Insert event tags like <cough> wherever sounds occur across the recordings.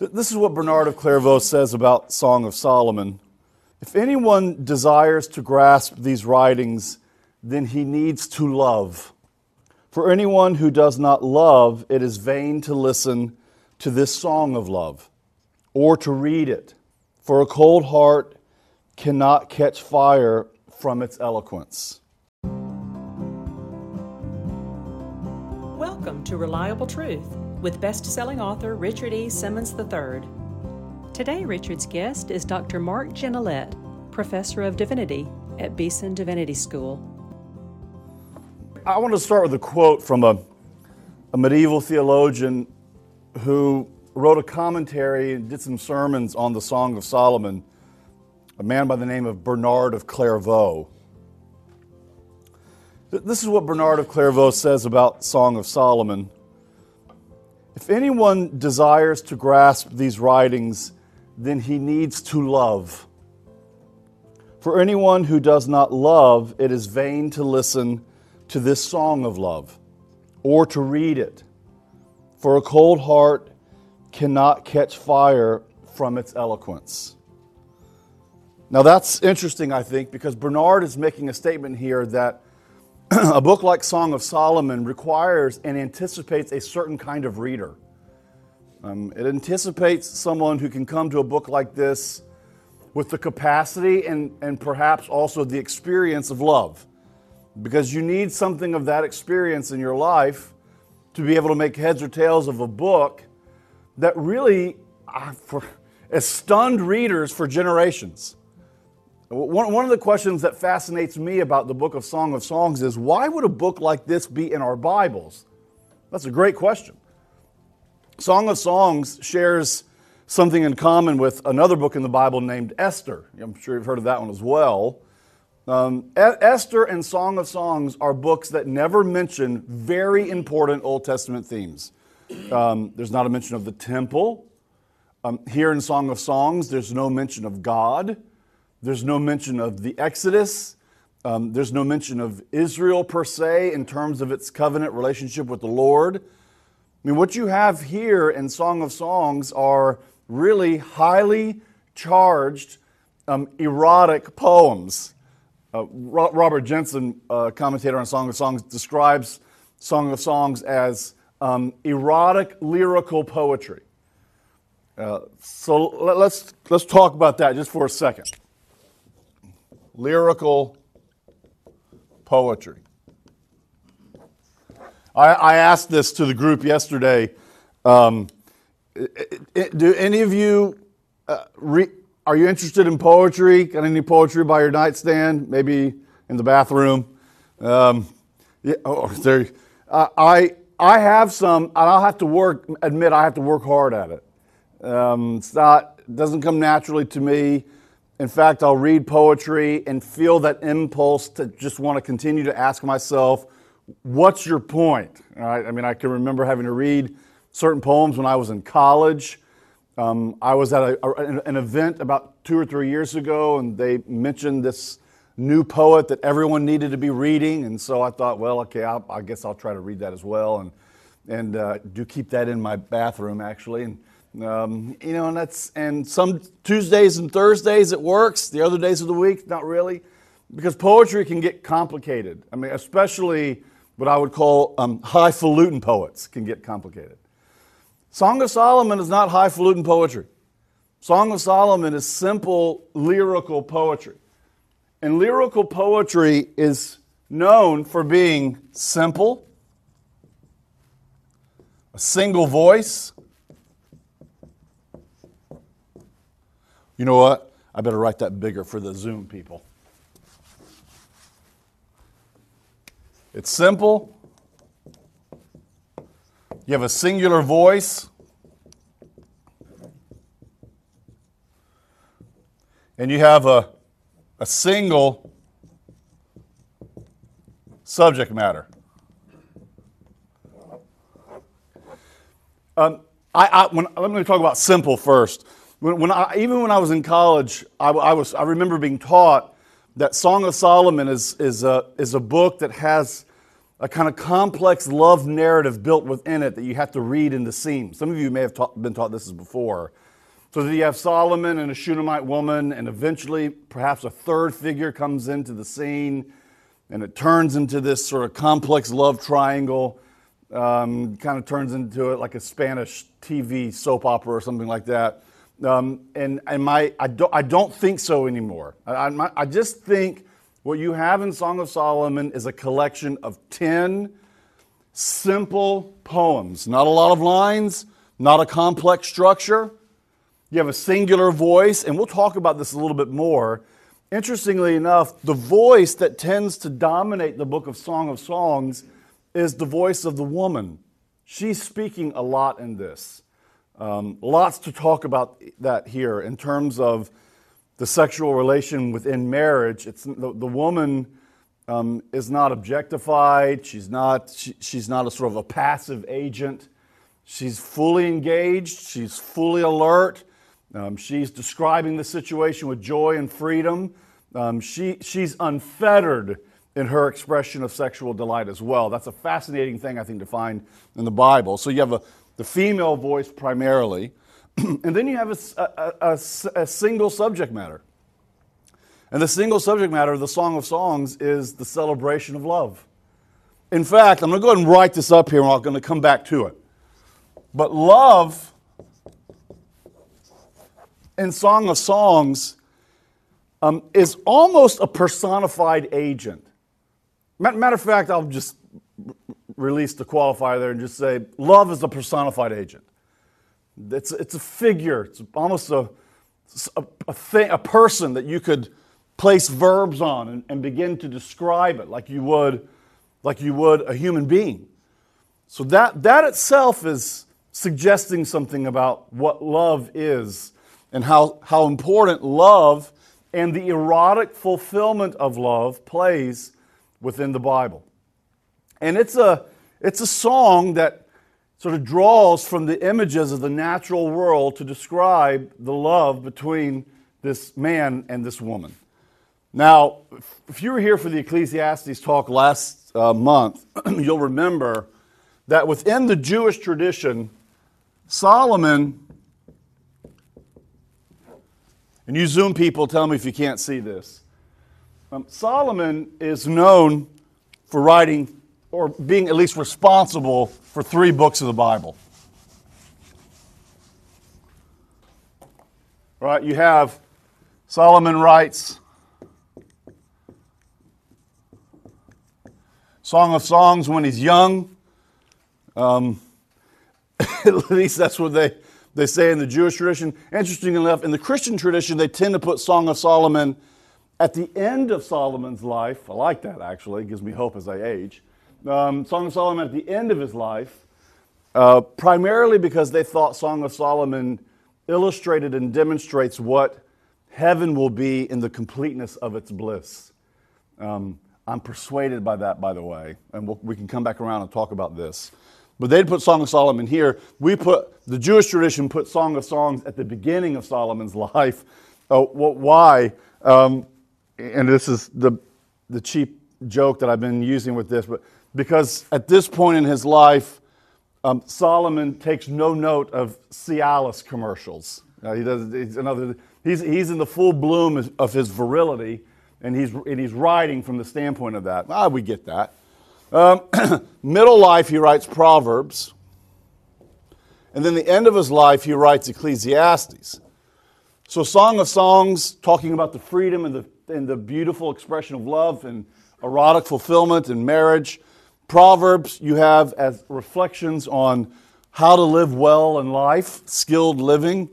This is what Bernard of Clairvaux says about Song of Solomon. If anyone desires to grasp these writings, then he needs to love. For anyone who does not love, it is vain to listen to this song of love or to read it. For a cold heart cannot catch fire from its eloquence. Welcome to Reliable Truth with best-selling author Richard E. Simmons III. Today, Richard's guest is Dr. Mark Gignilliat, Professor of Divinity at Beeson Divinity School. I want to start with a quote from a, a medieval theologian who wrote a commentary and did some sermons on the Song of Solomon, a man by the name of Bernard of Clairvaux. This is what Bernard of Clairvaux says about Song of Solomon. If anyone desires to grasp these writings, then he needs to love. For anyone who does not love, it is vain to listen to this song of love or to read it. For a cold heart cannot catch fire from its eloquence. Now, that's interesting, I think, because Bernard is making a statement here that <clears throat> a book like Song of Solomon requires and anticipates a certain kind of reader. Um, it anticipates someone who can come to a book like this with the capacity and, and perhaps also the experience of love. Because you need something of that experience in your life to be able to make heads or tails of a book that really uh, for, <laughs> has stunned readers for generations. One, one of the questions that fascinates me about the book of Song of Songs is why would a book like this be in our Bibles? That's a great question. Song of Songs shares something in common with another book in the Bible named Esther. I'm sure you've heard of that one as well. Um, Esther and Song of Songs are books that never mention very important Old Testament themes. Um, there's not a mention of the temple. Um, here in Song of Songs, there's no mention of God. There's no mention of the Exodus. Um, there's no mention of Israel per se in terms of its covenant relationship with the Lord. I mean, what you have here in Song of Songs are really highly charged, um, erotic poems. Uh, Robert Jenson, uh, commentator on Song of Songs, describes Song of Songs as um, erotic lyrical poetry. Uh, so let's, let's talk about that just for a second lyrical poetry. I, I asked this to the group yesterday. Um, do any of you uh, re, are you interested in poetry? Got any poetry by your nightstand? Maybe in the bathroom. Um, yeah, oh, there. Uh, I I have some, and I'll have to work. Admit I have to work hard at it. Um, it's not it doesn't come naturally to me. In fact, I'll read poetry and feel that impulse to just want to continue to ask myself, what's your point? Right? I mean, I can remember having to read certain poems when I was in college. Um, I was at a, a, an event about two or three years ago, and they mentioned this new poet that everyone needed to be reading. And so I thought, well, okay, I'll, i guess I'll try to read that as well. And, and uh, do keep that in my bathroom, actually. And um, you know, and that's and some Tuesdays and Thursdays it works. The other days of the week, not really, because poetry can get complicated. I mean, especially what I would call um, highfalutin poets can get complicated. Song of Solomon is not highfalutin poetry. Song of Solomon is simple lyrical poetry. And lyrical poetry is known for being simple, a single voice, You know what? I better write that bigger for the Zoom people. It's simple. You have a singular voice. And you have a, a single subject matter. Um, I, I, when, let me talk about simple first. When, when I, even when I was in college, I, I, was, I remember being taught that Song of Solomon is, is, a, is a book that has a kind of complex love narrative built within it that you have to read in the seams. Some of you may have been taught this before. So that you have Solomon and a Shunammite woman, and eventually perhaps a third figure comes into the scene, and it turns into this sort of complex love triangle. Um, kind of turns into it like a Spanish TV soap opera or something like that. Um, and and my, I, don't, I don't think so anymore. I, I, I just think what you have in Song of Solomon is a collection of 10 simple poems, not a lot of lines, not a complex structure you have a singular voice, and we'll talk about this a little bit more. Interestingly enough, the voice that tends to dominate the book of Song of Songs is the voice of the woman. She's speaking a lot in this. Um, lots to talk about that here in terms of the sexual relation within marriage. It's the, the woman um, is not objectified. She's not. She, she's not a sort of a passive agent. She's fully engaged. She's fully alert. Um, she's describing the situation with joy and freedom. Um, she, she's unfettered in her expression of sexual delight as well. That's a fascinating thing, I think, to find in the Bible. So you have a, the female voice primarily, <clears throat> and then you have a, a, a, a single subject matter. And the single subject matter of the Song of Songs is the celebration of love. In fact, I'm going to go ahead and write this up here and I'm going to come back to it. But love in Song of Songs um, is almost a personified agent. Matter of fact, I'll just release the qualifier there and just say love is a personified agent. It's, it's a figure, it's almost a, a, a, thing, a person that you could place verbs on and, and begin to describe it like you would, like you would a human being. So that, that itself is suggesting something about what love is and how, how important love and the erotic fulfillment of love plays within the Bible. And it's a, it's a song that sort of draws from the images of the natural world to describe the love between this man and this woman. Now, if you were here for the Ecclesiastes talk last uh, month, <clears throat> you'll remember that within the Jewish tradition, Solomon and you Zoom people, tell me if you can't see this. Um, Solomon is known for writing or being at least responsible for three books of the Bible. Right? You have Solomon writes Song of Songs when he's young. Um, <laughs> at least that's what they they say in the Jewish tradition. Interesting enough, in the Christian tradition, they tend to put Song of Solomon at the end of Solomon's life. I like that actually, it gives me hope as I age. Um, Song of Solomon at the end of his life, uh, primarily because they thought Song of Solomon illustrated and demonstrates what heaven will be in the completeness of its bliss. Um, I'm persuaded by that, by the way, and we'll, we can come back around and talk about this. But they'd put Song of Solomon here. We put, the Jewish tradition put Song of Songs at the beginning of Solomon's <laughs> life. Uh, why? Um, and this is the, the cheap joke that I've been using with this, but because at this point in his life, um, Solomon takes no note of Cialis commercials. He does, he's, another, he's, he's in the full bloom of his virility, and he's, and he's writing from the standpoint of that. Ah, we get that. Um, <clears throat> middle life, he writes Proverbs. And then the end of his life, he writes Ecclesiastes. So, Song of Songs, talking about the freedom and the, and the beautiful expression of love and erotic fulfillment and marriage. Proverbs, you have as reflections on how to live well in life, skilled living.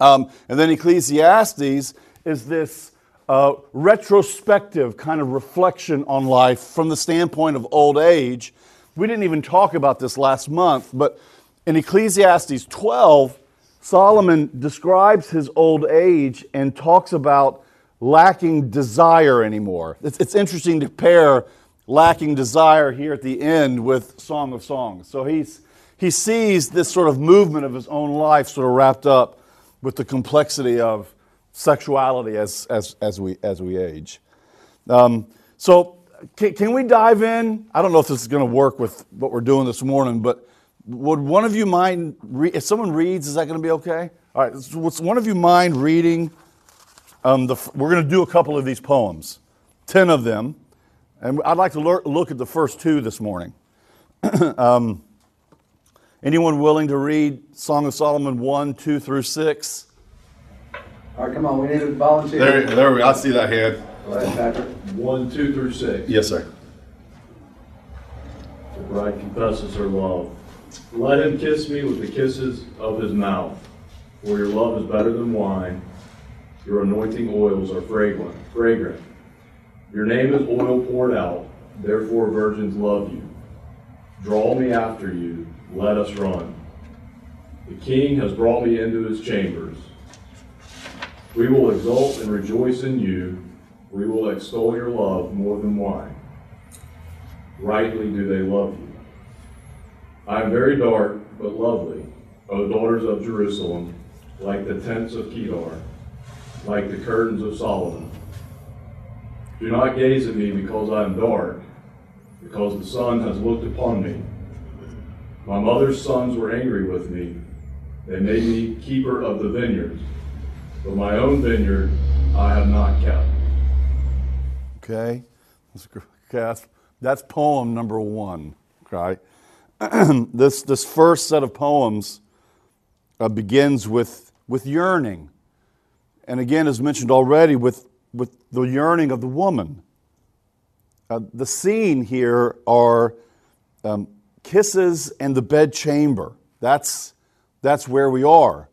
Um, and then Ecclesiastes is this uh, retrospective kind of reflection on life from the standpoint of old age. We didn't even talk about this last month, but in Ecclesiastes 12, Solomon describes his old age and talks about lacking desire anymore. It's, it's interesting to pair lacking desire here at the end with Song of Songs. So he's, he sees this sort of movement of his own life sort of wrapped up with the complexity of sexuality as, as, as, we, as we age. Um, so can, can we dive in? I don't know if this is going to work with what we're doing this morning, but would one of you mind, re- if someone reads, is that going to be okay? All right, would one of you mind reading? Um, the, we're going to do a couple of these poems, 10 of them, and I'd like to look at the first two this morning. <clears throat> um, anyone willing to read Song of Solomon 1, 2 through 6? All right, come on, we need a volunteer. There, there we go. I see that hand. Go ahead, Patrick. One, two through six. Yes, sir. The bride confesses her love. Let him kiss me with the kisses of his mouth, for your love is better than wine. Your anointing oils are fragrant. Fragrant. Your name is oil poured out. Therefore, virgins love you. Draw me after you. Let us run. The king has brought me into his chambers. We will exult and rejoice in you. We will extol your love more than wine. Rightly do they love you. I am very dark, but lovely, O daughters of Jerusalem, like the tents of Kedar, like the curtains of Solomon. Do not gaze at me because I am dark, because the sun has looked upon me. My mother's sons were angry with me. They made me keeper of the vineyards but my own vineyard I have not kept. Okay, that's, that's poem number one. Okay, <clears throat> this this first set of poems uh, begins with with yearning, and again, as mentioned already, with with the yearning of the woman. Uh, the scene here are um, kisses and the bedchamber. That's that's where we are.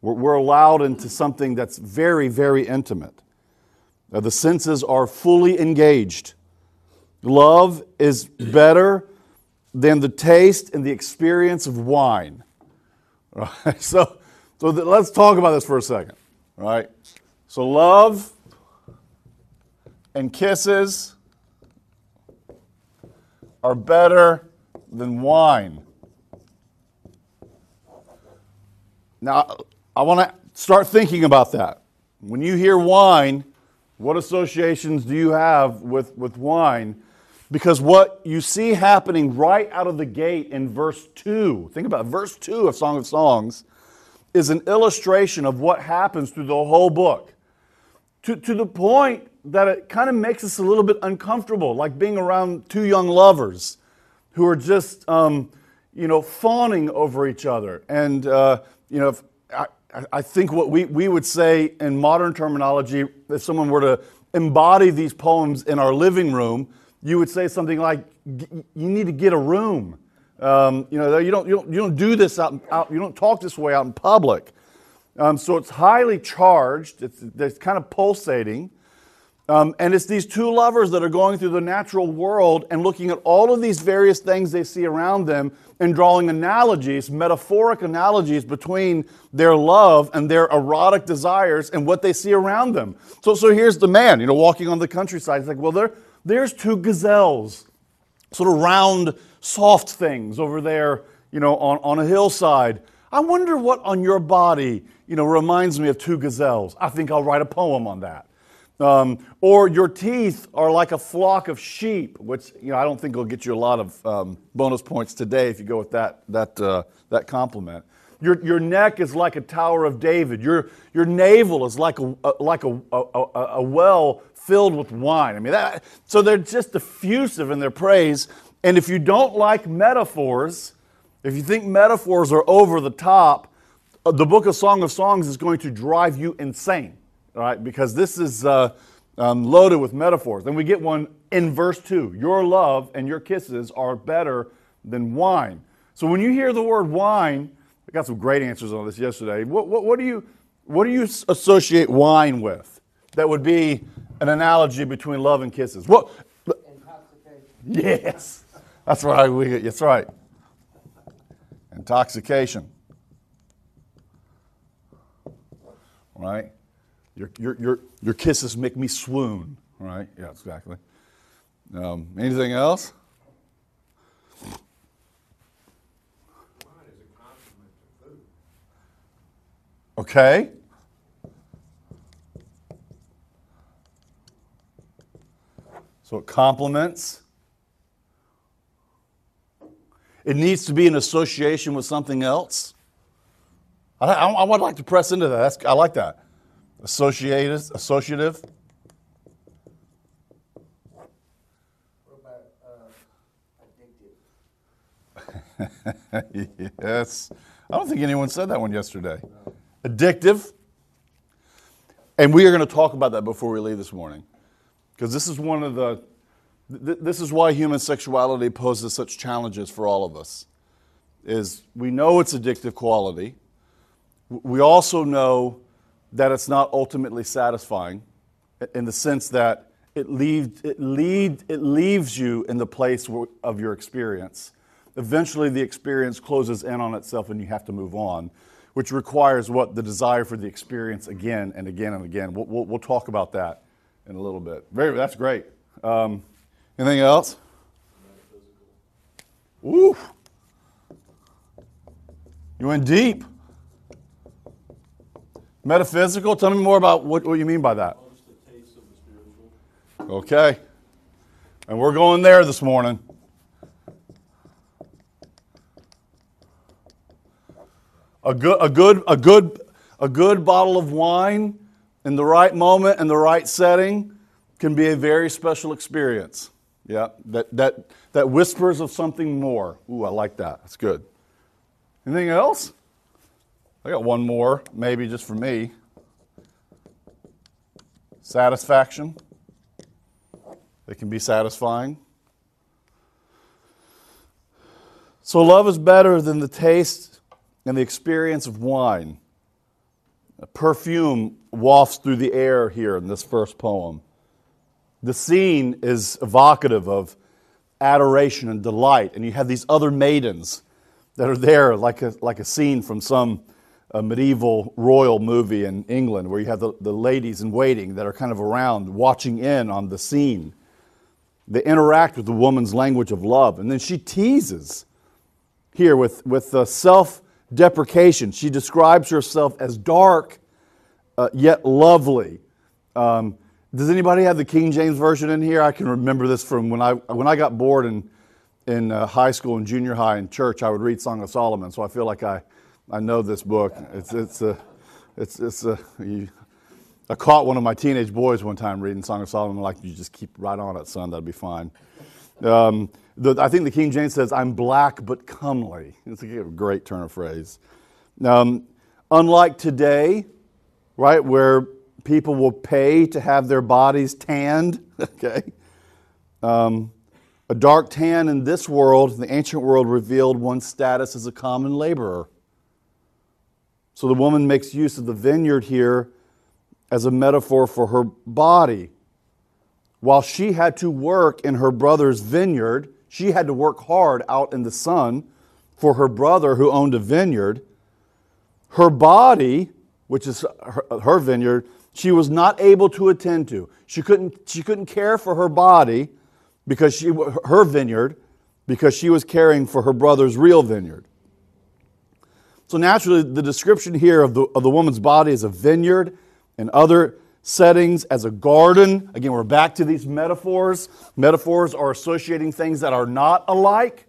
We're, we're allowed into something that's very, very intimate. Uh, the senses are fully engaged. Love is better than the taste and the experience of wine. <laughs> Right? So, so the, let's talk about this for a second. Right? So, love and kisses are better than wine. Now, I want to start thinking about that. When you hear wine, what associations do you have with, with wine? Because what you see happening right out of the gate in verse 2, think about it, verse 2 of Song of Songs, is an illustration of what happens through the whole book. To, to the point that it kind of makes us a little bit uncomfortable, like being around two young lovers who are just, um, you know, fawning over each other. And, uh, you know, I, I think what we, we would say in modern terminology, if someone were to embody these poems in our living room, you would say something like, "You need to get a room." Um, you know, you don't, you don't you don't do this out, out you don't talk this way out in public. Um, so it's highly charged. It's, it's kind of pulsating. Um, and it's these two lovers that are going through the natural world and looking at all of these various things they see around them and drawing analogies, metaphoric analogies between their love and their erotic desires and what they see around them. So, so here's the man, you know, walking on the countryside. He's like, well, there, there's two gazelles, sort of round, soft things over there, you know, on, on a hillside. I wonder what on your body, you know, reminds me of two gazelles. I think I'll write a poem on that. Um, or your teeth are like a flock of sheep, which you know I don't think will get you a lot of um, bonus points today if you go with that that uh, that compliment. Your, your neck is like a tower of David. Your, your navel is like a, a like a, a, a, well filled with wine. I mean, that, so they're just effusive in their praise. And if you don't like metaphors, if you think metaphors are over the top, uh, the book of Song of Songs is going to drive you insane right? Because this is uh, um, loaded with metaphors. Then we get one in verse 2 Your love and your kisses are better than wine. So when you hear the word wine, I got some great answers on this yesterday. What, what, what, do, you, what do you associate wine with? That would be an analogy between love and kisses. What? Yes, that's right. We, get. that's right. Intoxication. Right? Your, your, your, your kisses make me swoon, right? Yeah, exactly. Um, anything else? Okay. So it complements. It needs to be in association with something else. I, I, I would like to press into that. That's, I like that. Associated, associative. About uh, <laughs> yes. I don't think anyone said that one yesterday. Addictive. And we are going to talk about that before we leave this morning. Because this is one of the, th- this is why human sexuality poses such challenges for all of us. Is we know its addictive quality. We also know that it's not ultimately satisfying in the sense that it, leave, it, lead, it leaves you in the place of your experience. Eventually, the experience closes in on itself and you have to move on, which requires what? The desire for the experience again and again and again. We'll, we'll, we'll talk about that in a little bit. Very, that's great. Um, anything else? Woo! You went deep. Metaphysical? Tell me more about what, what you mean by that. Okay. And we're going there this morning. A good, a good, a good, a good bottle of wine in the right moment and the right setting can be a very special experience. Yeah, that, that, that whispers of something more. Ooh, I like that. That's good. Anything else? I got one more, maybe just for me. Satisfaction. It can be satisfying. So, love is better than the taste and the experience of wine. A perfume wafts through the air here in this first poem. The scene is evocative of adoration and delight, and you have these other maidens that are there, like a, like a scene from some uh, medieval royal movie in England, where you have the, the ladies in waiting that are kind of around watching in on the scene. They interact with the woman's language of love, and then she teases here with, with uh, self deprecation. She describes herself as dark uh, yet lovely. Um, does anybody have the King James Version in here? I can remember this from when I, when I got bored in, in uh, high school and junior high in church, I would read Song of Solomon, so I feel like I, I know this book. It's, it's, a, it's, it's a, you, I caught one of my teenage boys one time reading Song of Solomon, like, you just keep right on it, son, that'll be fine. Um, the, I think the King James says, I'm black but comely. It's a great turn of phrase. Um, unlike today, right, where people will pay to have their bodies tanned, <laughs> okay? Um, a dark tan in this world, the ancient world, revealed one's status as a common laborer. So the woman makes use of the vineyard here as a metaphor for her body. While she had to work in her brother's vineyard, she had to work hard out in the sun for her brother who owned a vineyard. Her body, which is her, vineyard, she was not able to attend to. She couldn't, she couldn't care for her body because she, her vineyard, because she was caring for her brother's real vineyard. So naturally, the description here of the, of the woman's body as a vineyard and other settings as a garden. Again, we're back to these metaphors. Metaphors are associating things that are not alike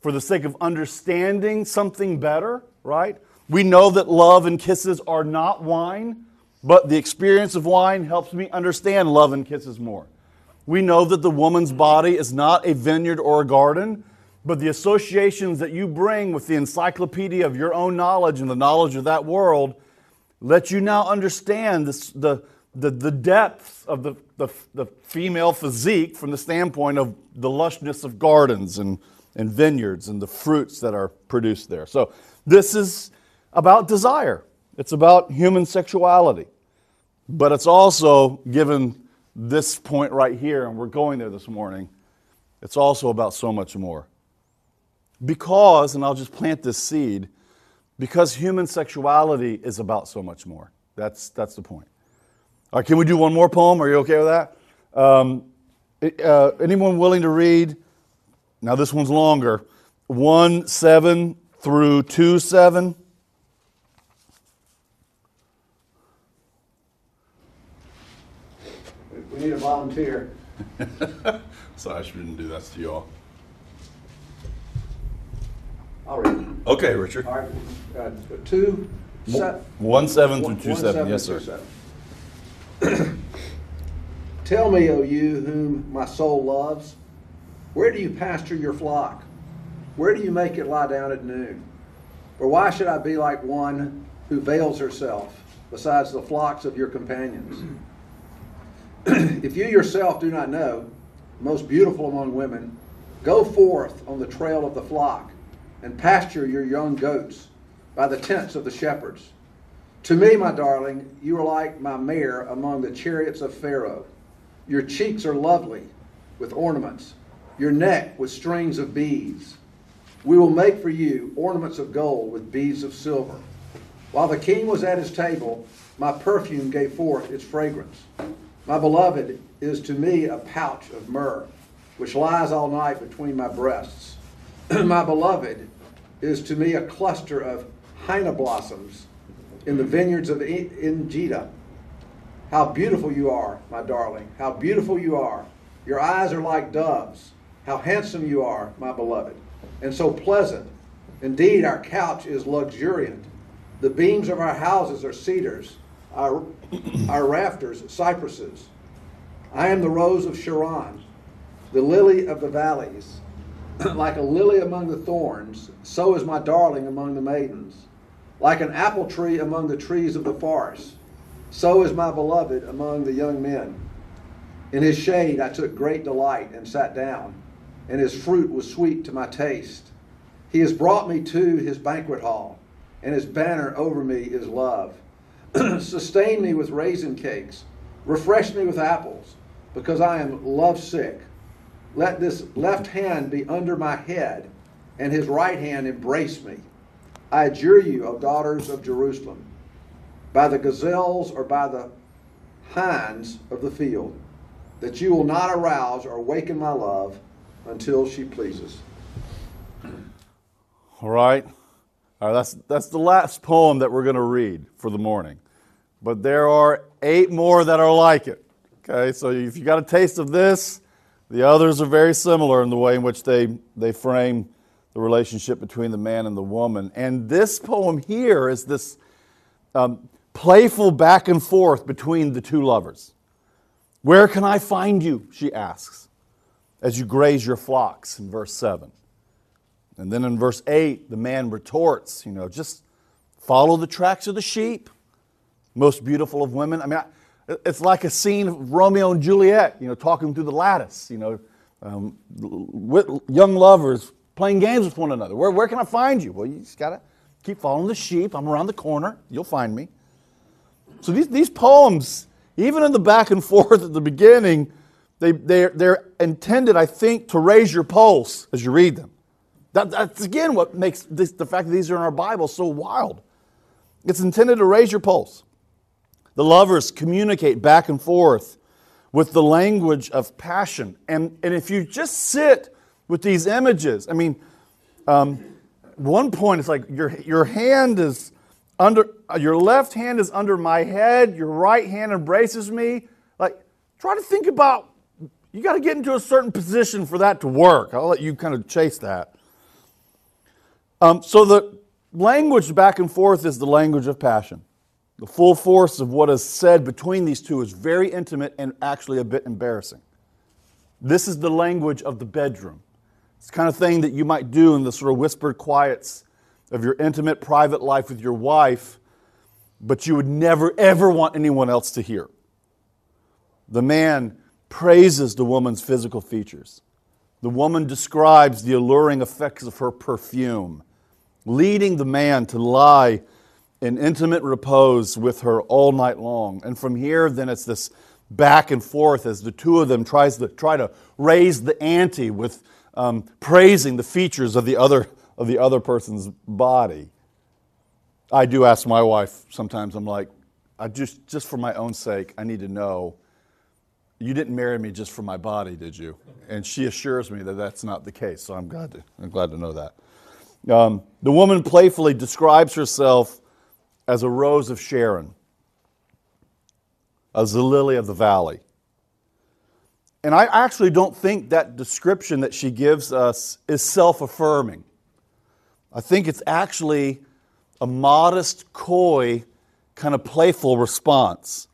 for the sake of understanding something better, right? We know that love and kisses are not wine, but the experience of wine helps me understand love and kisses more. We know that the woman's body is not a vineyard or a garden, but the associations that you bring with the encyclopedia of your own knowledge and the knowledge of that world let you now understand this, the, the, the depth of the, the, the female physique from the standpoint of the lushness of gardens and, and vineyards and the fruits that are produced there. So, this is about desire, it's about human sexuality. But it's also, given this point right here, and we're going there this morning, it's also about so much more. Because, and I'll just plant this seed, because human sexuality is about so much more. That's, that's the point. All right, can we do one more poem? Are you okay with that? Um, uh, anyone willing to read? Now, this one's longer 1 7 through 2 7. We need a volunteer. <laughs> Sorry, I shouldn't do that to y'all. I'll read it. Okay, Richard. All right, uh, two, se- One seven through one- two one seven. Yes, sir. seven. <clears throat> Tell me, O you whom my soul loves, where do you pasture your flock? Where do you make it lie down at noon? Or why should I be like one who veils herself besides the flocks of your companions? <clears throat> if you yourself do not know, most beautiful among women, go forth on the trail of the flock and pasture your young goats by the tents of the shepherds. To me, my darling, you are like my mare among the chariots of Pharaoh. Your cheeks are lovely with ornaments, your neck with strings of beads. We will make for you ornaments of gold with beads of silver. While the king was at his table, my perfume gave forth its fragrance. My beloved is to me a pouch of myrrh, which lies all night between my breasts. <clears throat> my beloved is to me a cluster of henna blossoms in the vineyards of Engedi. How beautiful you are, my darling. How beautiful you are. Your eyes are like doves. How handsome you are, my beloved. And so pleasant. Indeed, our couch is luxuriant. The beams of our houses are cedars, our, <clears throat> our rafters, cypresses. I am the rose of Sharon, the lily of the valleys. <clears throat> like a lily among the thorns, so is my darling among the maidens. Like an apple tree among the trees of the forest, so is my beloved among the young men. In his shade I took great delight and sat down, and his fruit was sweet to my taste. He has brought me to his banquet hall, and his banner over me is love. <clears throat> Sustain me with raisin cakes, refresh me with apples, because I am love sick. Let this left hand be under my head, and his right hand embrace me. I adjure you, O daughters of Jerusalem, by the gazelles or by the hinds of the field, that you will not arouse or awaken my love until she pleases. All right. All right. That's that's the last poem that we're going to read for the morning, but there are eight more that are like it. Okay. So if you got a taste of this. The others are very similar in the way in which they, they frame the relationship between the man and the woman. And this poem here is this um, playful back and forth between the two lovers. Where can I find you? She asks, as you graze your flocks, in verse 7. And then in verse 8, the man retorts, you know, just follow the tracks of the sheep, most beautiful of women. I mean, I, it's like a scene of Romeo and Juliet, you know, talking through the lattice, you know, um, young lovers playing games with one another. Where, where can I find you? Well, you just got to keep following the sheep. I'm around the corner. You'll find me. So these, these poems, even in the back and <laughs> forth at the beginning, they, they're, they're intended, I think, to raise your pulse as you read them. That, that's, again, what makes this, the fact that these are in our Bible so wild. It's intended to raise your pulse. The lovers communicate back and forth with the language of passion. And, and if you just sit with these images, I mean, um, one point it's like your, your hand is under, your left hand is under my head, your right hand embraces me. Like, try to think about, you got to get into a certain position for that to work. I'll let you kind of chase that. Um, so the language back and forth is the language of passion. The full force of what is said between these two is very intimate and actually a bit embarrassing. This is the language of the bedroom. It's the kind of thing that you might do in the sort of whispered quiets of your intimate private life with your wife, but you would never, ever want anyone else to hear. The man praises the woman's physical features. The woman describes the alluring effects of her perfume, leading the man to lie in intimate repose with her all night long. And from here, then it's this back and forth as the two of them tries to try to raise the ante with um, praising the features of the other of the other person's body. I do ask my wife sometimes. I'm like, I just just for my own sake, I need to know. You didn't marry me just for my body, did you? And she assures me that that's not the case. So I'm glad to I'm glad to know that. Um, the woman playfully describes herself as a rose of Sharon, as the lily of the valley. And I actually don't think that description that she gives us is self affirming. I think it's actually a modest, coy, kind of playful response.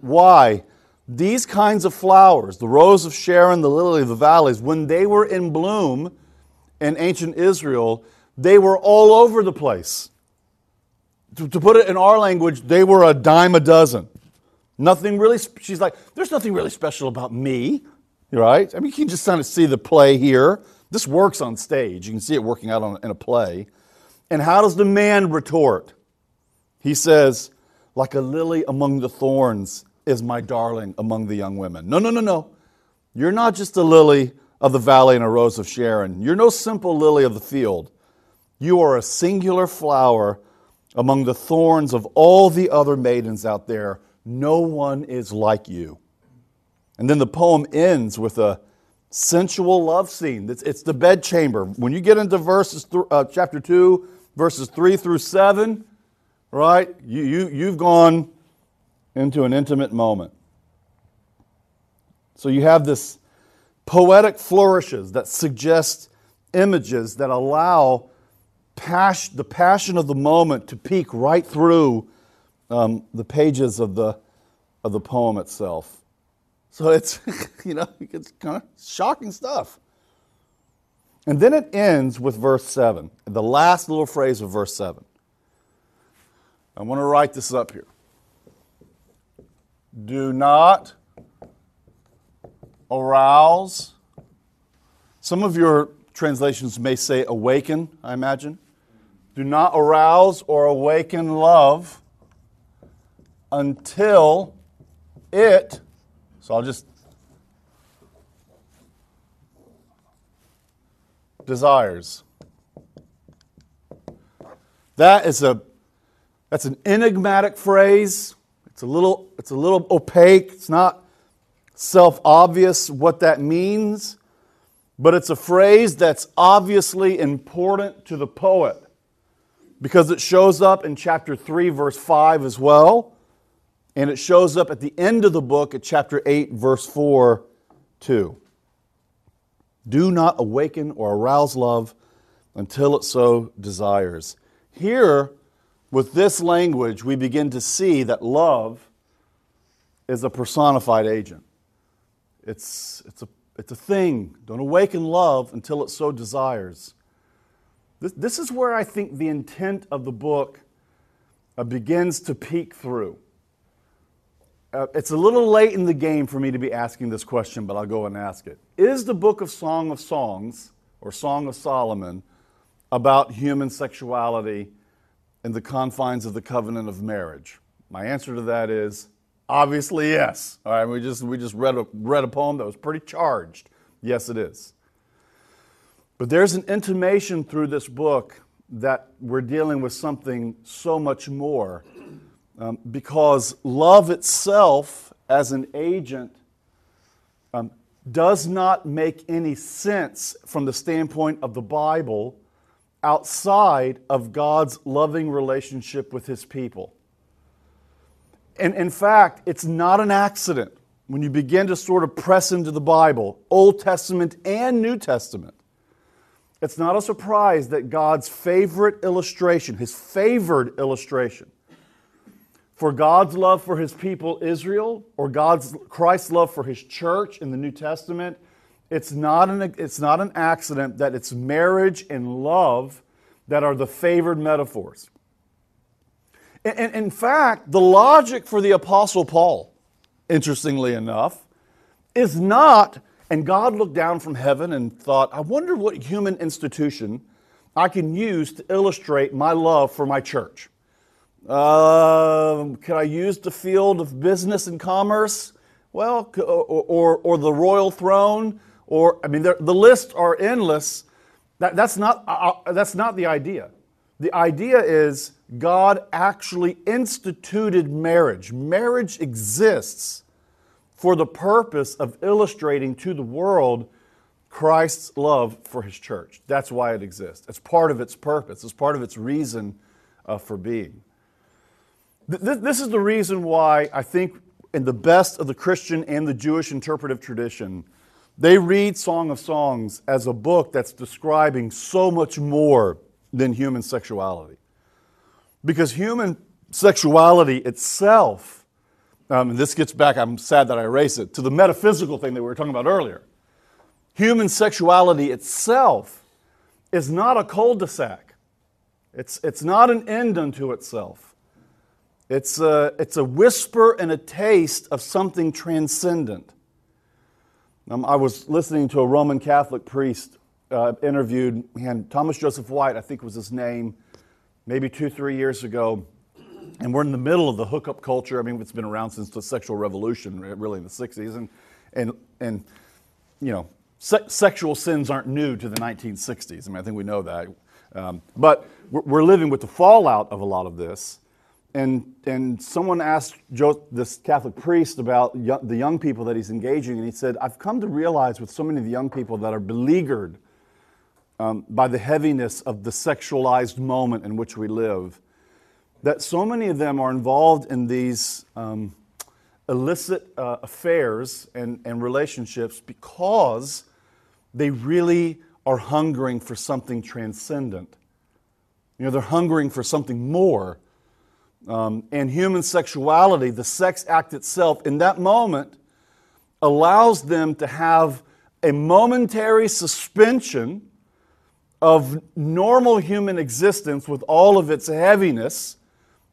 Why? These kinds of flowers, the rose of Sharon, the lily of the valleys, when they were in bloom in ancient Israel, they were all over the place. To, to put it in our language, they were a dime a dozen. Nothing really, she's like, there's nothing really special about me, right? I mean, you can just kind of see the play here. This works on stage. You can see it working out on, in a play. And how does the man retort? He says, like a lily among the thorns is my darling among the young women. No, no, no, no. You're not just a lily of the valley and a rose of Sharon. You're no simple lily of the field. You are a singular flower among the thorns of all the other maidens out there. No one is like you. And then the poem ends with a sensual love scene. It's, it's the bedchamber. When you get into verses, th- uh, chapter 2, verses 3 through 7, right, you, you, you've gone into an intimate moment. So you have this poetic flourishes that suggest images that allow pas- the passion of the moment to peek right through um, the pages of the, of the poem itself. So it's, <laughs> you know, it's kind of shocking stuff. And then it ends with verse 7, the last little phrase of verse 7. I want to write this up here. Do not arouse. Some of your translations may say awaken, I imagine. Do not arouse or awaken love until it, so I'll just, desires. That is a, that's an enigmatic phrase. It's a little, it's a little opaque. It's not self obvious what that means, but it's a phrase that's obviously important to the poet because it shows up in chapter 3, verse 5 as well, and it shows up at the end of the book at chapter 8, verse 4 too. Do not awaken or arouse love until it so desires. Here, with this language, we begin to see that love is a personified agent. It's, it's, a, it's a thing. Don't awaken love until it so desires. This, this is where I think the intent of the book uh, begins to peek through. Uh, it's a little late in the game for me to be asking this question, but I'll go and ask it. Is the book of Song of Songs, or Song of Solomon, about human sexuality in the confines of the covenant of marriage? My answer to that is Obviously, yes. All right, we just, we just read, a, read a poem that was pretty charged. Yes, it is. But there's an intimation through this book that we're dealing with something so much more um, because love itself as an agent um, does not make any sense from the standpoint of the Bible outside of God's loving relationship with his people. And in fact, it's not an accident when you begin to sort of press into the Bible, Old Testament and New Testament. It's not a surprise that God's favorite illustration, his favored illustration, for God's love for his people Israel or God's Christ's love for his church in the New Testament, it's not an, it's not an accident that it's marriage and love that are the favored metaphors. And in fact, the logic for the Apostle Paul, interestingly enough, is not, and God looked down from heaven and thought, I wonder what human institution I can use to illustrate my love for my church. Uh, can I use the field of business and commerce? Well, or, or, or the royal throne? Or, I mean, the lists are endless. That, that's, not, uh, uh, that's not the idea. The idea is God actually instituted marriage. Marriage exists for the purpose of illustrating to the world Christ's love for his church. That's why it exists. It's part of its purpose, it's part of its reason uh, for being. Th- this is the reason why I think in the best of the Christian and the Jewish interpretive tradition, they read Song of Songs as a book that's describing so much more than human sexuality. Because human sexuality itself, um, and this gets back, I'm sad that I erased it, to the metaphysical thing that we were talking about earlier. Human sexuality itself is not a cul de sac, it's, it's not an end unto itself. It's a, it's a whisper and a taste of something transcendent. Um, I was listening to a Roman Catholic priest uh, interviewed, and Thomas Joseph White, I think was his name, maybe two, three years ago. And we're in the middle of the hookup culture. I mean, it's been around since the sexual revolution, really in the 60s. And, and, and you know, se- sexual sins aren't new to the 1960s. I mean, I think we know that. Um, but we're, living with the fallout of a lot of this. And, and someone asked Joe, this Catholic priest about the young people that he's engaging, and he said, I've come to realize with so many of the young people that are beleaguered um, by the heaviness of the sexualized moment in which we live, that so many of them are involved in these um, illicit uh, affairs and, and relationships because they really are hungering for something transcendent. You know, they're hungering for something more um, and human sexuality, the sex act itself, in that moment, allows them to have a momentary suspension of normal human existence with all of its heaviness.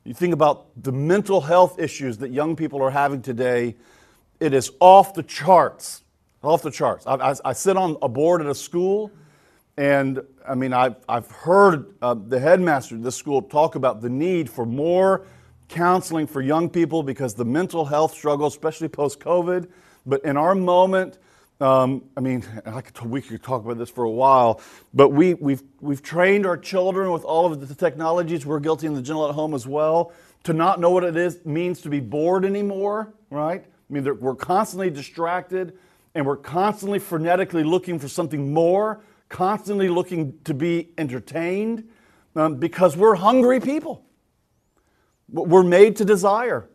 You think about the mental health issues that young people are having today, it is off the charts. Off the charts. I, I, I sit on a board at a school and I mean, I've, I've heard uh, the headmaster of this school talk about the need for more counseling for young people because the mental health struggle, especially post COVID. But in our moment, um, I mean, <laughs> I could, we could talk about this for a while, but we, we've, we've trained our children with all of the technologies. We're guilty in the general at home as well to not know what it is means to be bored anymore, right? I mean, we're constantly distracted and we're constantly frenetically looking for something more constantly looking to be entertained um, because we're hungry people. We're made to desire.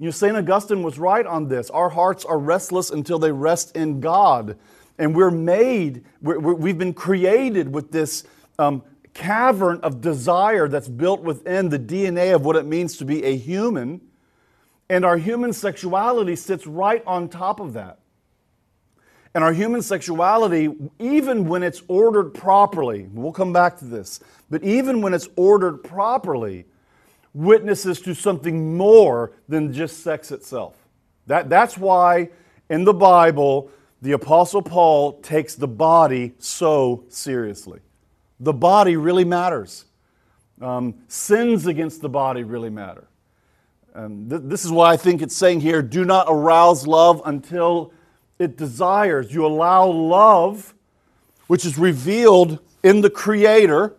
You know, St. Augustine was right on this. Our hearts are restless until they rest in God. And we're made, we have been created with this um, cavern of desire that's built within the DNA of what it means to be a human. And our human sexuality sits right on top of that. And our human sexuality, even when it's ordered properly, we'll come back to this, but even when it's ordered properly, witnesses to something more than just sex itself. That, that's why in the Bible, the Apostle Paul takes the body so seriously. The body really matters. Um, sins against the body really matter. Um, th- this is why I think it's saying here do not arouse love until it desires. You allow love, which is revealed in the Creator.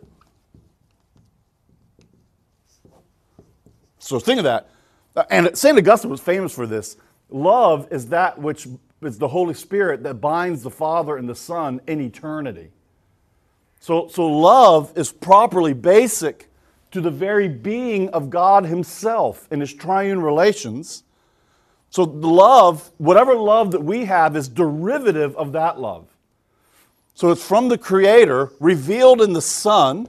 So think of that. Uh, and St. Augustine was famous for this. Love is that which is the Holy Spirit that binds the Father and the Son in eternity. So, so love is properly basic to the very being of God Himself in His triune relations. So, love, whatever love that we have, is derivative of that love. So, it's from the Creator, revealed in the Son,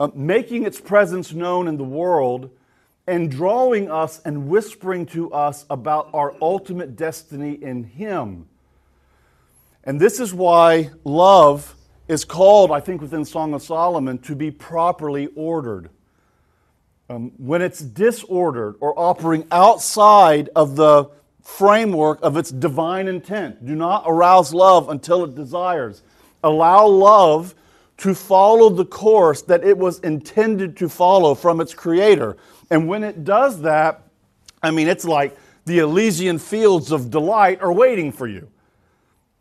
uh, making its presence known in the world, and drawing us and whispering to us about our ultimate destiny in Him. And this is why love is called, I think, within Song of Solomon, to be properly ordered. Um, when it's disordered or operating outside of the framework of its divine intent, do not arouse love until it desires. Allow love to follow the course that it was intended to follow from its creator. And when it does that, I mean, it's like the Elysian fields of delight are waiting for you.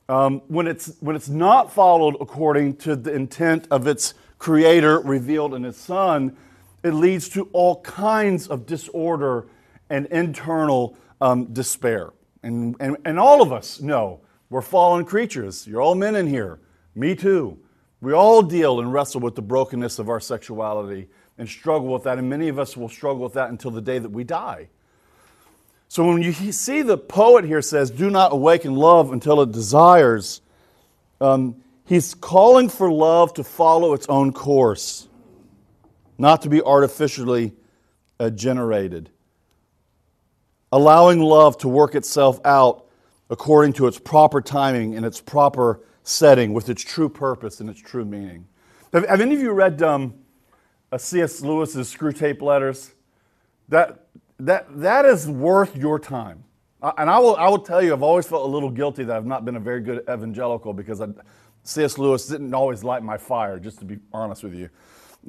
Um, when, it's, when it's not followed according to the intent of its creator revealed in his son, it leads to all kinds of disorder and internal um, despair. And, and, and all of us know we're fallen creatures. You're all men in here. Me too. We all deal and wrestle with the brokenness of our sexuality and struggle with that, and many of us will struggle with that until the day that we die. So when you see the poet here says, Do not awaken love until it desires, um, he's calling for love to follow its own course, not to be artificially uh, generated. Allowing love to work itself out according to its proper timing and its proper setting with its true purpose and its true meaning. Have, have any of you read um, C.S. Lewis's Screwtape Letters? That, that, that is worth your time. And I will, I will tell you, I've always felt a little guilty that I've not been a very good evangelical because C.S. Lewis didn't always light my fire, just to be honest with you.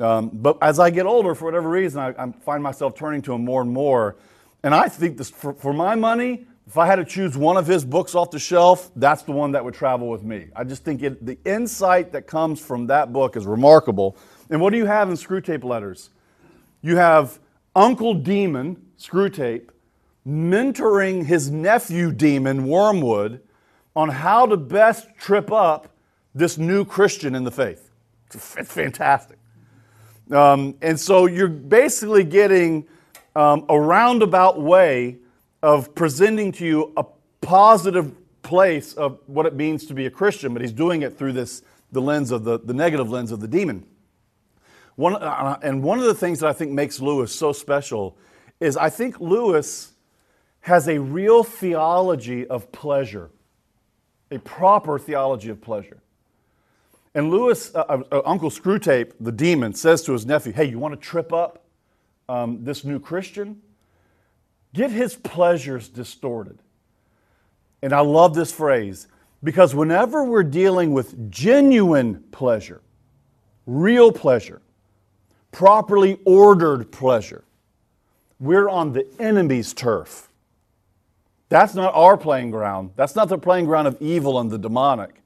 Um, but as I get older, for whatever reason, I, I, find myself turning to him more and more. And I think this, for, for my money, if I had to choose one of his books off the shelf, that's the one that would travel with me. I just think it, the insight that comes from that book is remarkable. And what do you have in Screwtape Letters? You have Uncle Demon, Screwtape, mentoring his nephew Demon, Wormwood, on how to best trip up this new Christian in the faith. It's fantastic. Um, and so you're basically getting um, a roundabout way of presenting to you a positive place of what it means to be a Christian, but he's doing it through this the lens of the, the negative lens of the demon. One, uh, and one of the things that I think makes Lewis so special is I think Lewis has a real theology of pleasure, a proper theology of pleasure. And Lewis, uh, uh, uh Uncle Screwtape, the demon, says to his nephew, Hey, you want to trip up um, this new Christian? Get his pleasures distorted. And I love this phrase because whenever we're dealing with genuine pleasure, real pleasure, properly ordered pleasure, we're on the enemy's turf. That's not our playing ground. That's not the playing ground of evil and the demonic.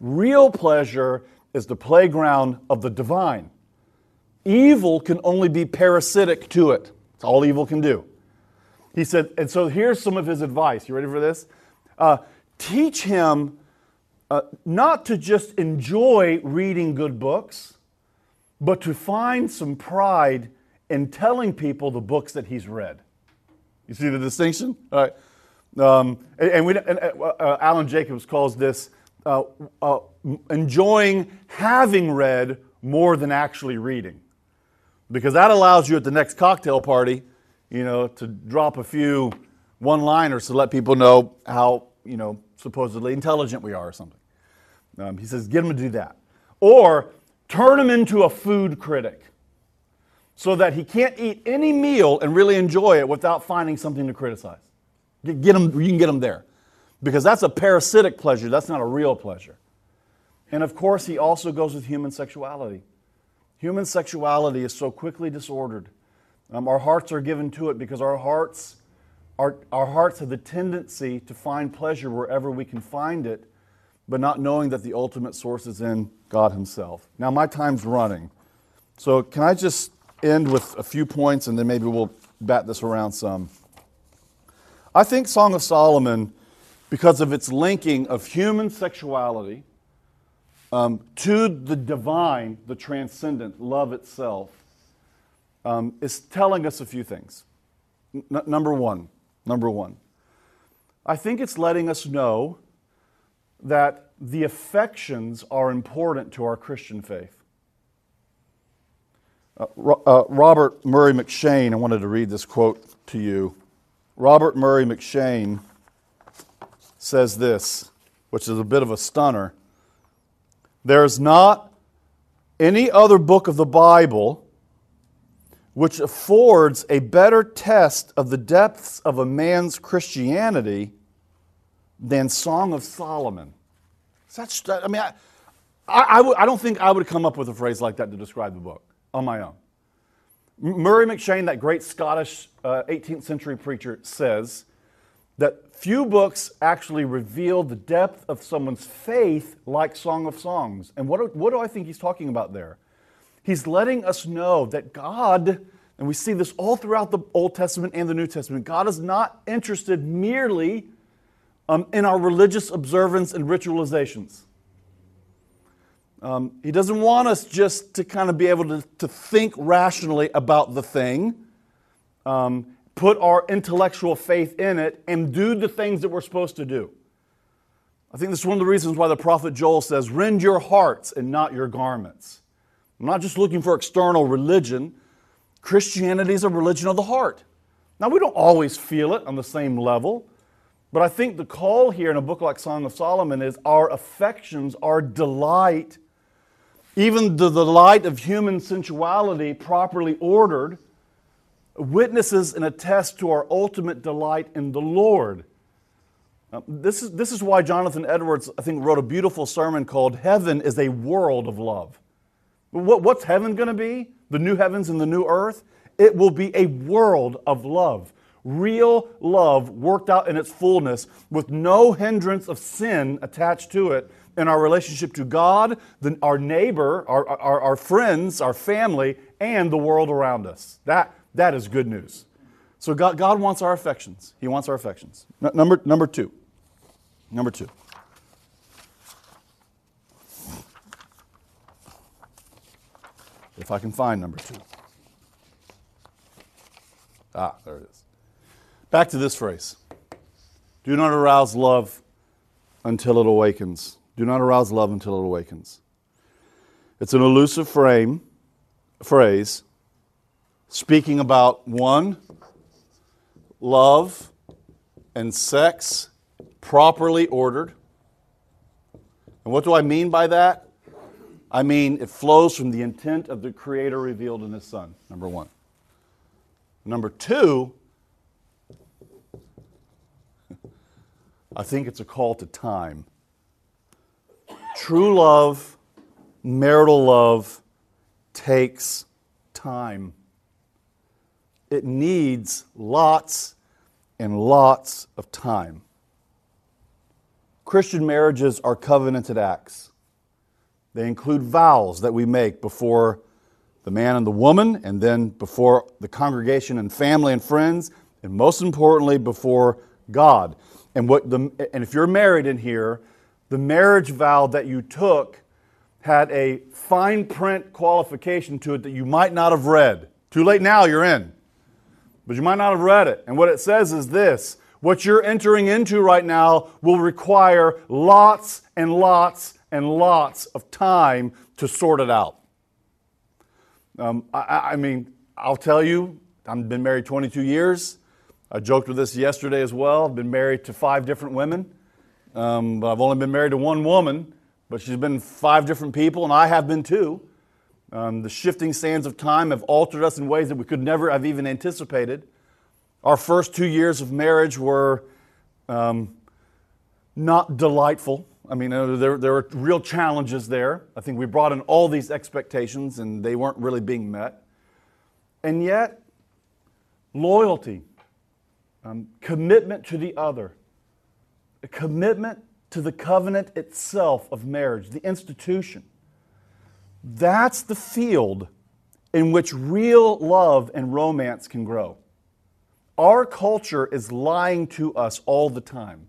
Real pleasure is the playground of the divine. Evil can only be parasitic to it. That's all evil can do. He said, and so here's some of his advice. You ready for this? Uh, teach him uh, not to just enjoy reading good books, but to find some pride in telling people the books that he's read. You see the distinction? All right. Um, and, and, we, and uh, uh Alan Jacobs calls this uh, uh, enjoying having read more than actually reading. Because that allows you at the next cocktail party you know, to drop a few one liners to let people know how, you know, supposedly intelligent we are or something. Um, he says, get them to do that. Or turn him into a food critic so that he can't eat any meal and really enjoy it without finding something to criticize. Get him, you can get him there. Because that's a parasitic pleasure, that's not a real pleasure. And of course, he also goes with human sexuality. Human sexuality is so quickly disordered um, our hearts are given to it because our hearts, our, our hearts have the tendency to find pleasure wherever we can find it, but not knowing that the ultimate source is in God Himself. Now, my time's running. So, can I just end with a few points and then maybe we'll bat this around some? I think Song of Solomon, because of its linking of human sexuality um, to the divine, the transcendent, love itself, um, is telling us a few things. N- number one, number one, I think it's letting us know that the affections are important to our Christian faith. Uh, uh, Robert Murray M'Cheyne, I wanted to read this quote to you. Robert Murray M'Cheyne says this, which is a bit of a stunner. There's not any other book of the Bible which affords a better test of the depths of a man's Christianity than Song of Solomon. Such, I mean, I, I, I, w- I don't think I would come up with a phrase like that to describe the book on my own. Murray M'Cheyne, that great Scottish uh, 18th century preacher, says that few books actually reveal the depth of someone's faith like Song of Songs. And what, what do I think he's talking about there? He's letting us know that God, and we see this all throughout the Old Testament and the New Testament, God is not interested merely um, in our religious observance and ritualizations. Um, he doesn't want us just to kind of be able to, to think rationally about the thing, um, put our intellectual faith in it, and do the things that we're supposed to do. I think this is one of the reasons why the prophet Joel says, Rend your hearts and not your garments. I'm not just looking for external religion. Christianity is a religion of the heart. Now, we don't always feel it on the same level, but I think the call here in a book like Song of Solomon is our affections, our delight, even the delight of human sensuality properly ordered, witnesses and attests to our ultimate delight in the Lord. This, is, this is why Jonathan Edwards, I think, wrote a beautiful sermon called Heaven is a World of Love. What, what's heaven going to be? The new heavens and the new earth? It will be a world of love. Real love worked out in its fullness with no hindrance of sin attached to it in our relationship to God, the, our neighbor, our, our, our friends, our family, and the world around us. That, that is good news. So God, God wants our affections. He wants our affections. N- number, number two. Number two. If I can find number two. Ah, there it is. Back to this phrase Do not arouse love until it awakens. Do not arouse love until it awakens. It's an elusive frame, phrase speaking about one, love and sex properly ordered. And what do I mean by that? I mean, it flows from the intent of the Creator revealed in His Son, number one. Number two, I think it's a call to time. True love, marital love, takes time. It needs lots and lots of time. Christian marriages are covenanted acts. They include vows that we make before the man and the woman, and then before the congregation and family and friends, and most importantly, before God. And, what the, and if you're married in here, the marriage vow that you took had a fine print qualification to it that you might not have read. Too late now, you're in. But you might not have read it. And what it says is this what you're entering into right now will require lots and lots and lots of time to sort it out. Um, I, I, mean, I'll tell you, I've been married 22 years. I joked with this yesterday as well. I've been married to five different women, um, but I've only been married to one woman, but she's been five different people, and I have been too. Um, the shifting sands of time have altered us in ways that we could never have even anticipated. Our first two years of marriage were um, not delightful. I mean, uh, there, there were real challenges there. I think we brought in all these expectations and they weren't really being met. And yet, loyalty, um, commitment to the other, a commitment to the covenant itself of marriage, the institution. That's the field in which real love and romance can grow. Our culture is lying to us all the time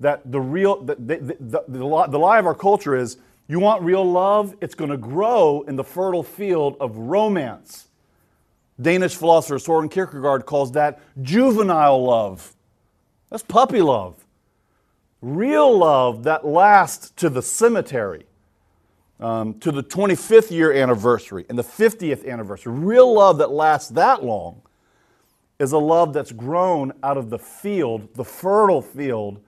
that the real the, the, the, the, lie of our culture is you want real love it's going to grow in the fertile field of romance. Danish philosopher soren kierkegaard calls that juvenile love. That's puppy love. Real love that lasts to the cemetery um, to the 25th year anniversary and the 50th anniversary. Real love that lasts that long is a love that's grown out of the field the fertile field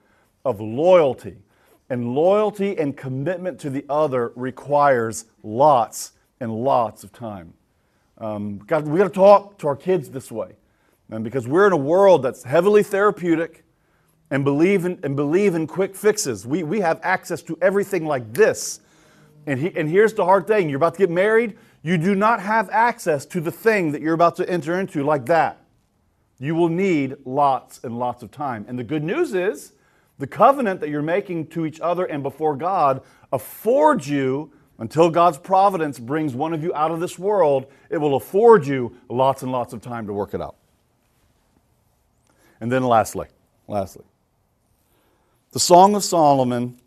of loyalty. And loyalty and commitment to the other requires lots and lots of time. Um, God, we got to talk to our kids this way. And because we're in a world that's heavily therapeutic and believe in, and believe in quick fixes. We, we have access to everything like this. And, he, and here's the hard thing you're about to get married, you do not have access to the thing that you're about to enter into like that. You will need lots and lots of time. And the good news is, the covenant that you're making to each other and before God affords you, until God's providence brings one of you out of this world, it will afford you lots and lots of time to work it out. And then lastly, lastly, the Song of Solomon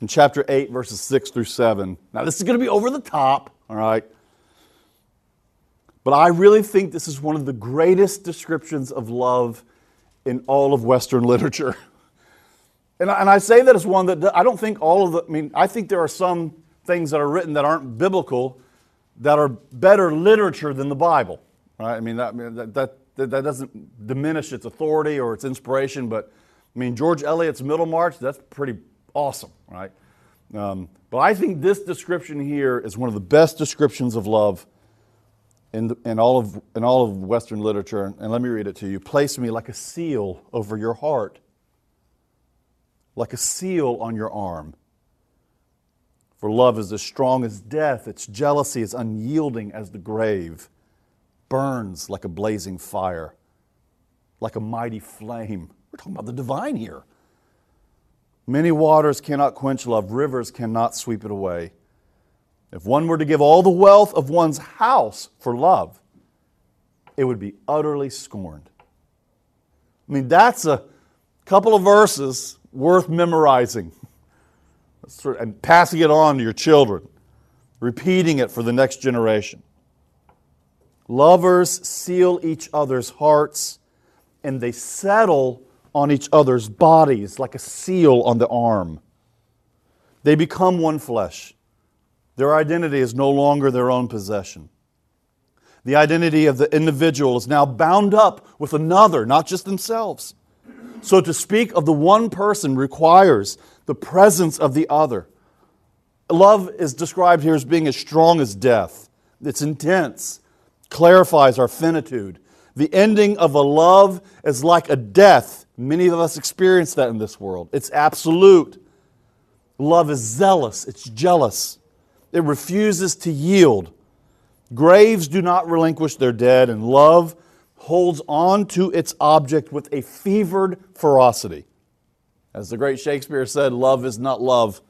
in chapter 8, verses 6 through 7. Now, this is going to be over the top, all right? But I really think this is one of the greatest descriptions of love in all of Western literature. <laughs> And I, and I say that as one that I don't think all of the, I mean, I think there are some things that are written that aren't biblical that are better literature than the Bible, right? I mean, that, that, that, that doesn't diminish its authority or its inspiration, but I mean, George Eliot's Middlemarch, that's pretty awesome, right? Um, but I think this description here is one of the best descriptions of love in, the, in, all of, in all of Western literature. And let me read it to you. Place me like a seal over your heart, like a seal on your arm. For love is as strong as death, its jealousy is unyielding as the grave, burns like a blazing fire, like a mighty flame. We're talking about the divine here. Many waters cannot quench love, rivers cannot sweep it away. If one were to give all the wealth of one's house for love, it would be utterly scorned. I mean, that's a couple of verses worth memorizing and passing it on to your children, repeating it for the next generation. Lovers seal each other's hearts and they settle on each other's bodies like a seal on the arm. They become one flesh. Their identity is no longer their own possession. The identity of the individual is now bound up with another, not just themselves. So to speak of the one person requires the presence of the other. Love is described here as being as strong as death. It's intense, clarifies our finitude. The ending of a love is like a death. Many of us experience that in this world. It's absolute. Love is zealous, it's jealous, it refuses to yield. Graves do not relinquish their dead, and love holds on to its object with a fevered ferocity. As the great Shakespeare said, love is not love,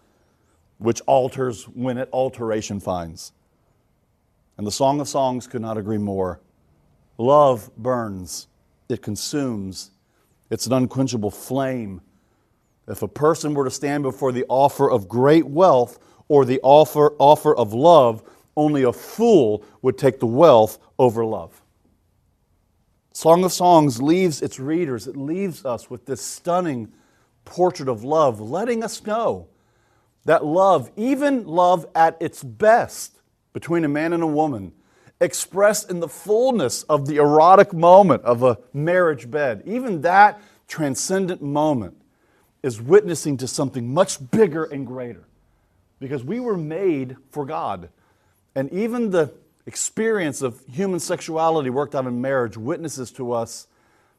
which alters when it alteration finds. And the Song of Songs could not agree more. Love burns, it consumes, it's an unquenchable flame. If a person were to stand before the offer of great wealth or the offer, offer of love, only a fool would take the wealth over love. Song of Songs leaves its readers, it leaves us with this stunning portrait of love, letting us know that love, even love at its best between a man and a woman, expressed in the fullness of the erotic moment of a marriage bed, even that transcendent moment is witnessing to something much bigger and greater. Because we were made for God. And even the experience of human sexuality worked out in marriage witnesses to us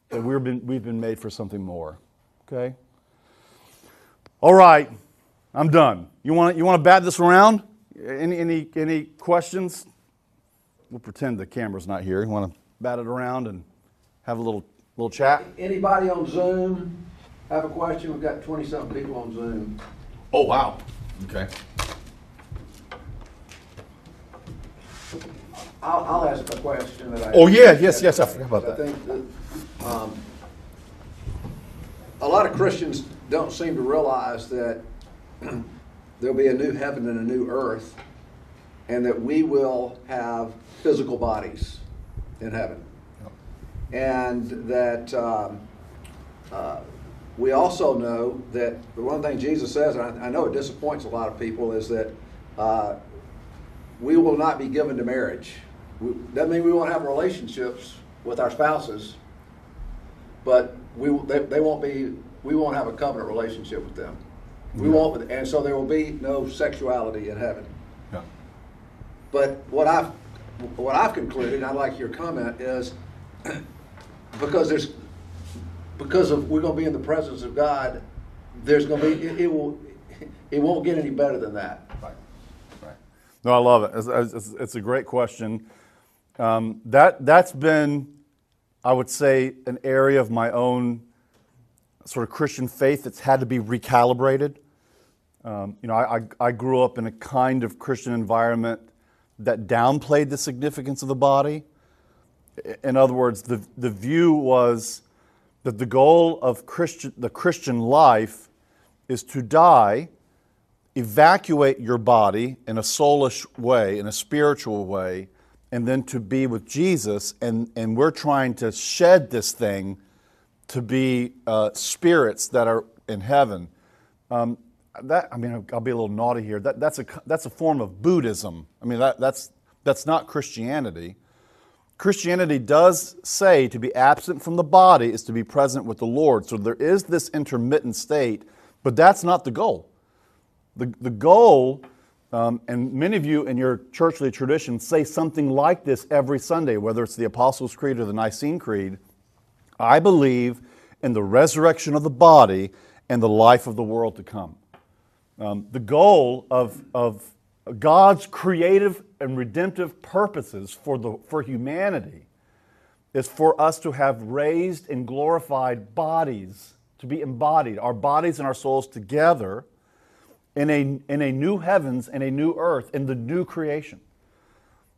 that we've been, we've been made for something more. Okay? All right, I'm done. You want, you want to bat this around? Any, any, any questions? We'll pretend the camera's not here. You want to bat it around and have a little, little chat? Anybody on Zoom have a question? We've got 20 something people on Zoom. Oh, wow. Okay. I'll, I'll ask a question that I. Oh, yeah, yes, yes, I forgot about that. I think that, um, a lot of Christians don't seem to realize that <clears throat> there'll be a new heaven and a new earth, and that we will have physical bodies in heaven. And that um, uh, we also know that the one thing Jesus says, and I, I know it disappoints a lot of people, is that uh, we will not be given to marriage. Doesn't mean we won't have relationships with our spouses, but we they, they won't be. We won't have a covenant relationship with them. We won't, and so there will be no sexuality in heaven. Yeah. But what I've what I've concluded, and I like your comment, is <clears throat> because there's because of we're going to be in the presence of God. There's going to be it, it will it won't get any better than that. Right. Right. No, I love it. It's, it's, it's a great question. Um, that, that's been, I would say, an area of my own sort of Christian faith that's had to be recalibrated. Um, you know, I, I, I grew up in a kind of Christian environment that downplayed the significance of the body. In other words, the, the view was that the goal of Christian, the Christian life is to die evacuate your body in a soulish way, in a spiritual way, and then to be with Jesus. And, and we're trying to shed this thing to be uh, spirits that are in heaven. Um, that, I mean, I'll be a little naughty here. That, that's, a, that's a form of Buddhism. I mean, that, that's, that's not Christianity. Christianity does say to be absent from the body is to be present with the Lord. So there is this intermittent state, but that's not the goal. The, the goal, um, and many of you in your churchly tradition say something like this every Sunday, whether it's the Apostles' Creed or the Nicene Creed. I believe in the resurrection of the body and the life of the world to come. Um, the goal of, of God's creative and redemptive purposes for, the, for humanity is for us to have raised and glorified bodies, to be embodied, our bodies and our souls together in a, in a new heavens and a new earth, in the new creation.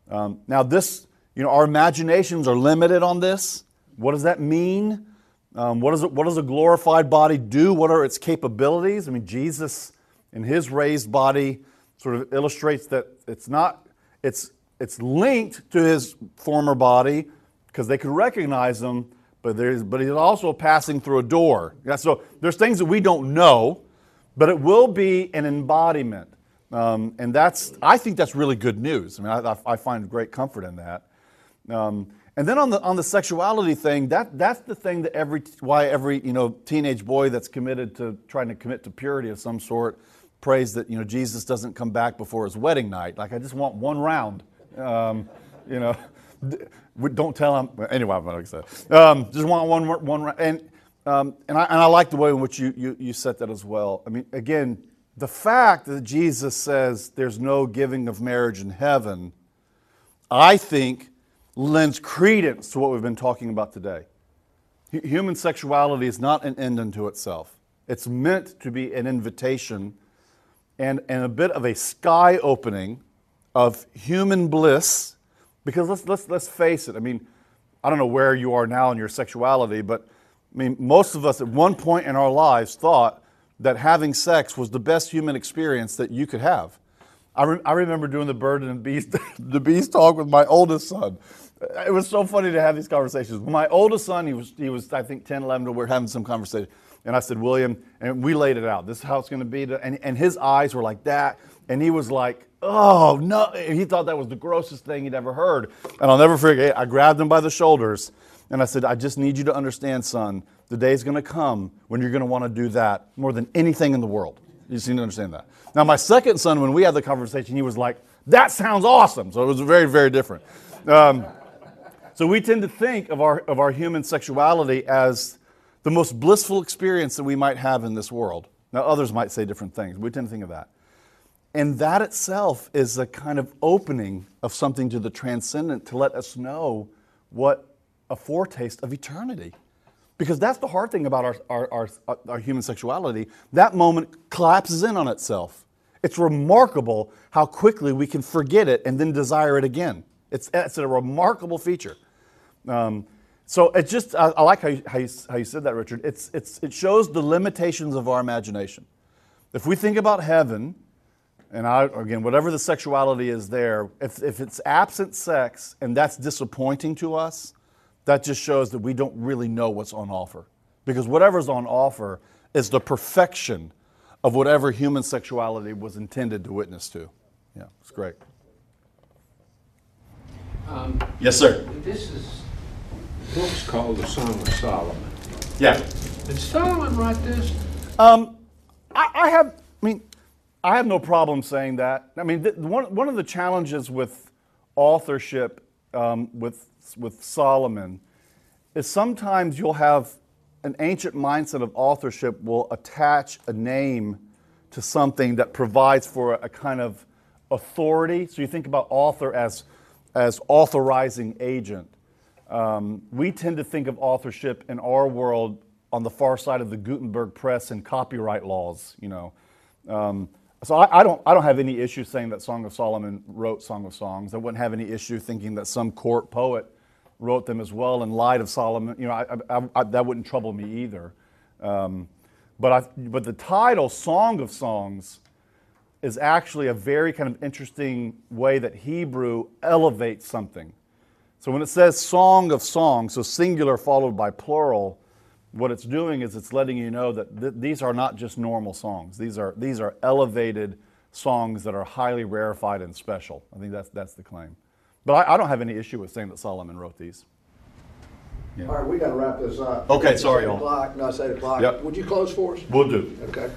Um, now, this, you know, our imaginations are limited on this. What does that mean? Um, what, is it, what does a glorified body do? What are its capabilities? I mean, Jesus in his raised body sort of illustrates that it's not, it's, it's linked to his former body because they could recognize him, but, there's, but he's also passing through a door. Yeah, so there's things that we don't know, but it will be an embodiment. Um, and that's, I think that's really good news. I mean, I, I find great comfort in that. Um, and then on the on the sexuality thing, that that's the thing that every why every you know teenage boy that's committed to trying to commit to purity of some sort prays that you know Jesus doesn't come back before his wedding night. Like I just want one round, um, you know. <laughs> Don't tell him. Anyway, I'm not going to say. Um, just want one one round, and um, and I and I like the way in which you, you you set that as well. I mean, again, the fact that Jesus says there's no giving of marriage in heaven, I think lends credence to what we've been talking about today. Human sexuality is not an end unto itself, it's meant to be an invitation and, and a bit of a sky opening of human bliss. Because let's, let's, let's face it, I mean, I don't know where you are now in your sexuality, but I mean, most of us at one point in our lives thought that having sex was the best human experience that you could have. I, re- I remember doing the bird and the beast, <laughs> the beast talk with my oldest son it was so funny to have these conversations. My oldest son, he was, he was I think, 10, 11, we were having some conversation. And I said, William, and we laid it out. This is how it's going to be. And, and his eyes were like that. And he was like, oh, no. he thought that was the grossest thing he'd ever heard. And I'll never forget, I grabbed him by the shoulders and I said, I just need you to understand, son, the day is going to come when you're going to want to do that more than anything in the world. You just need to understand that. Now, my second son, when we had the conversation, he was like, that sounds awesome. So it was very, very different. Um, so we tend to think of our, of our human sexuality as the most blissful experience that we might have in this world. Now, others might say different things. We tend to think of that. And that itself is a kind of opening of something to the transcendent to let us know what a foretaste of eternity. Because that's the hard thing about our, our, our, our, human sexuality. That moment collapses in on itself. It's remarkable how quickly we can forget it and then desire it again. It's, it's a remarkable feature. Um, so it just, I, I like how you, how, you, how you said that, Richard. It's, it's, it shows the limitations of our imagination. If we think about heaven, and I, again, whatever the sexuality is there, if, if it's absent sex and that's disappointing to us, that just shows that we don't really know what's on offer. Because whatever's on offer is the perfection of whatever human sexuality was intended to witness to. Yeah, it's great. Um, yes, sir. This is book's called The Song of Solomon. Yeah. Did Solomon write this? Um, I, I have. I mean, I have no problem saying that. I mean, one one of the challenges with authorship um, with with Solomon is sometimes you'll have an ancient mindset of authorship will attach a name to something that provides for a, kind of authority. So you think about author as as authorizing agent. Um, we tend to think of authorship in our world on the far side of the Gutenberg press and copyright laws, you know. Um, so I, I, don't, I don't have any issue saying that Song of Solomon wrote Song of Songs. I wouldn't have any issue thinking that some court poet wrote them as well in light of Solomon. You know, I, I, that wouldn't trouble me either. Um, but, but the title, Song of Songs, is actually a very kind of interesting way that Hebrew elevates something. So when it says song of songs, so singular followed by plural, what it's doing is it's letting you know that th- these are not just normal songs. These are, these are elevated songs that are highly rarefied and special. I think that's, that's the claim. But I, I don't have any issue with saying that Solomon wrote these. All right, we got to wrap this up. Okay, It's sorry, eight y'all. o'clock. No, it's eight o'clock. Yep. Would you close for us? We'll do. Okay.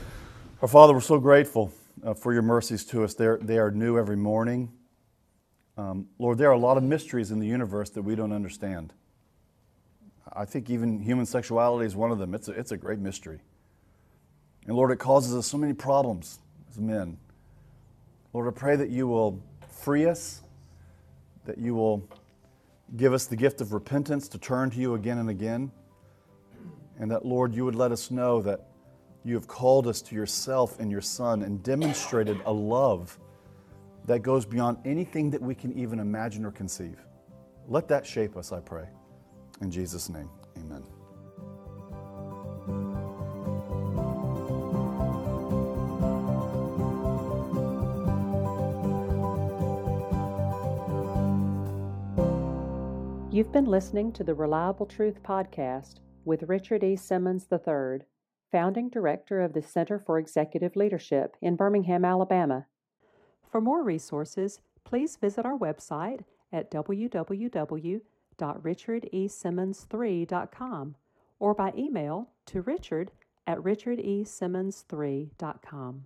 Our Father, we're so grateful uh, for your mercies to us. They're, they are new every morning. Um, Lord, there are a lot of mysteries in the universe that we don't understand. I think even human sexuality is one of them. It's a, it's a great mystery. And Lord, it causes us so many problems as men. Lord, I pray that you will free us, that you will give us the gift of repentance to turn to you again and again, and that, Lord, you would let us know that you have called us to yourself and your Son and demonstrated a love that goes beyond anything that we can even imagine or conceive. Let that shape us, I pray. In Jesus' name, amen. You've been listening to the Reliable Truth Podcast with Richard E. Simmons III, founding director of the Center for Executive Leadership in Birmingham, Alabama. For more resources, please visit our website at www.richardesimmons3.com or by email to richard at richardesimmons3.com.